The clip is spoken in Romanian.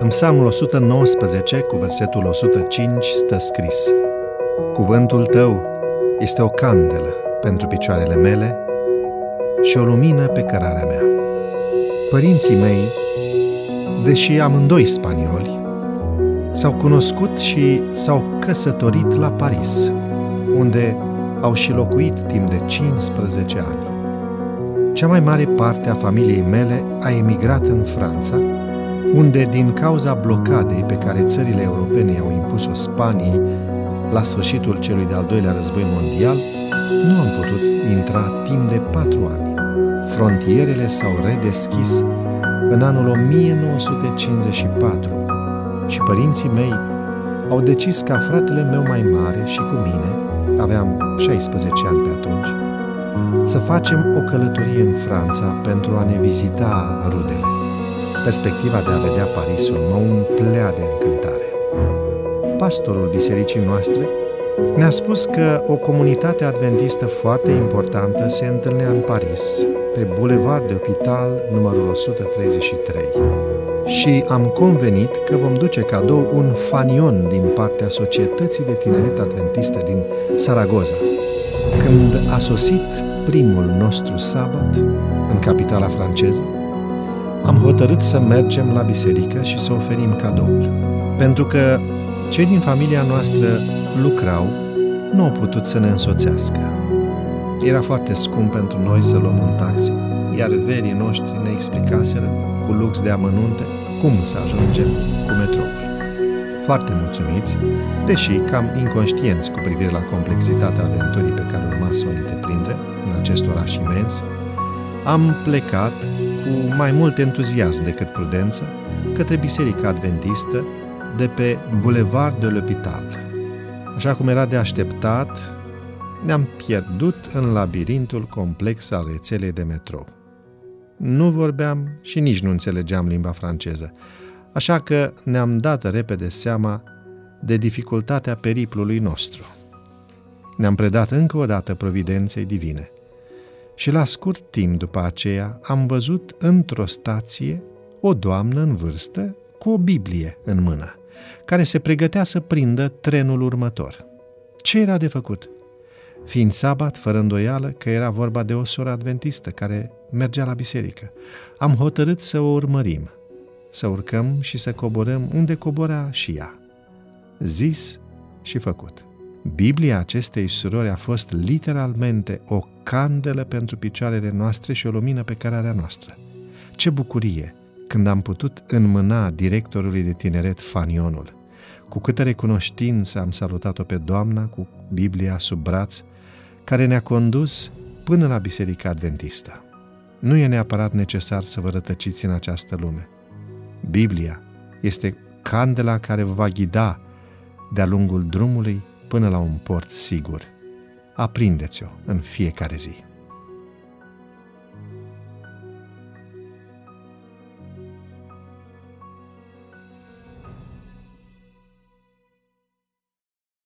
În Psalmul 119, cu versetul 105, stă scris Cuvântul tău este o candelă pentru picioarele mele și o lumină pe cărarea mea. Părinții mei, deși amândoi spanioli, s-au cunoscut și s-au căsătorit la Paris, unde au și locuit timp de 15 ani. Cea mai mare parte a familiei mele a emigrat în Franța, unde, din cauza blocadei pe care țările europene au impus-o Spaniei la sfârșitul celui de-al doilea război mondial, nu am putut intra timp de patru ani. Frontierele s-au redeschis în anul 1954 și părinții mei au decis ca fratele meu mai mare și cu mine, aveam 16 ani pe atunci, să facem o călătorie în Franța pentru a ne vizita rudele. Perspectiva de a vedea Parisul mă umplea de încântare. Pastorul bisericii noastre ne-a spus că o comunitate adventistă foarte importantă se întâlnea în Paris, pe Boulevard de Hospital numărul 133. Și am convenit că vom duce cadou un fanion din partea Societății de Tineret Adventistă din Saragoza. Când a sosit primul nostru sabat în capitala franceză, am hotărât să mergem la biserică și să oferim cadoul. Pentru că cei din familia noastră lucrau, nu au putut să ne însoțească. Era foarte scump pentru noi să luăm un taxi, iar verii noștri ne explicaseră, cu lux de amănunte, cum să ajungem cu metroul. Foarte mulțumiți, deși cam inconștienți cu privire la complexitatea aventurii pe care urma să o întreprindem în acest oraș imens, am plecat cu mai mult entuziasm decât prudență către Biserica Adventistă de pe Boulevard de l'Hôpital. Așa cum era de așteptat, ne-am pierdut în labirintul complex al rețelei de metrou. Nu vorbeam și nici nu înțelegeam limba franceză, așa că ne-am dat repede seama de dificultatea periplului nostru. Ne-am predat încă o dată providenței divine – și la scurt timp după aceea am văzut într-o stație o doamnă în vârstă cu o Biblie în mână, care se pregătea să prindă trenul următor. Ce era de făcut? Fiind sabat, fără îndoială că era vorba de o soră adventistă care mergea la biserică, am hotărât să o urmărim, să urcăm și să coborăm unde cobora și ea. Zis și făcut. Biblia acestei surori a fost literalmente o candelă pentru picioarele noastre și o lumină pe cărarea noastră. Ce bucurie când am putut înmâna directorului de tineret fanionul. Cu câtă recunoștință am salutat-o pe doamna cu Biblia sub braț, care ne-a condus până la Biserica Adventistă. Nu e neapărat necesar să vă rătăciți în această lume. Biblia este candela care vă va ghida de-a lungul drumului până la un port sigur. Aprindeți-o în fiecare zi.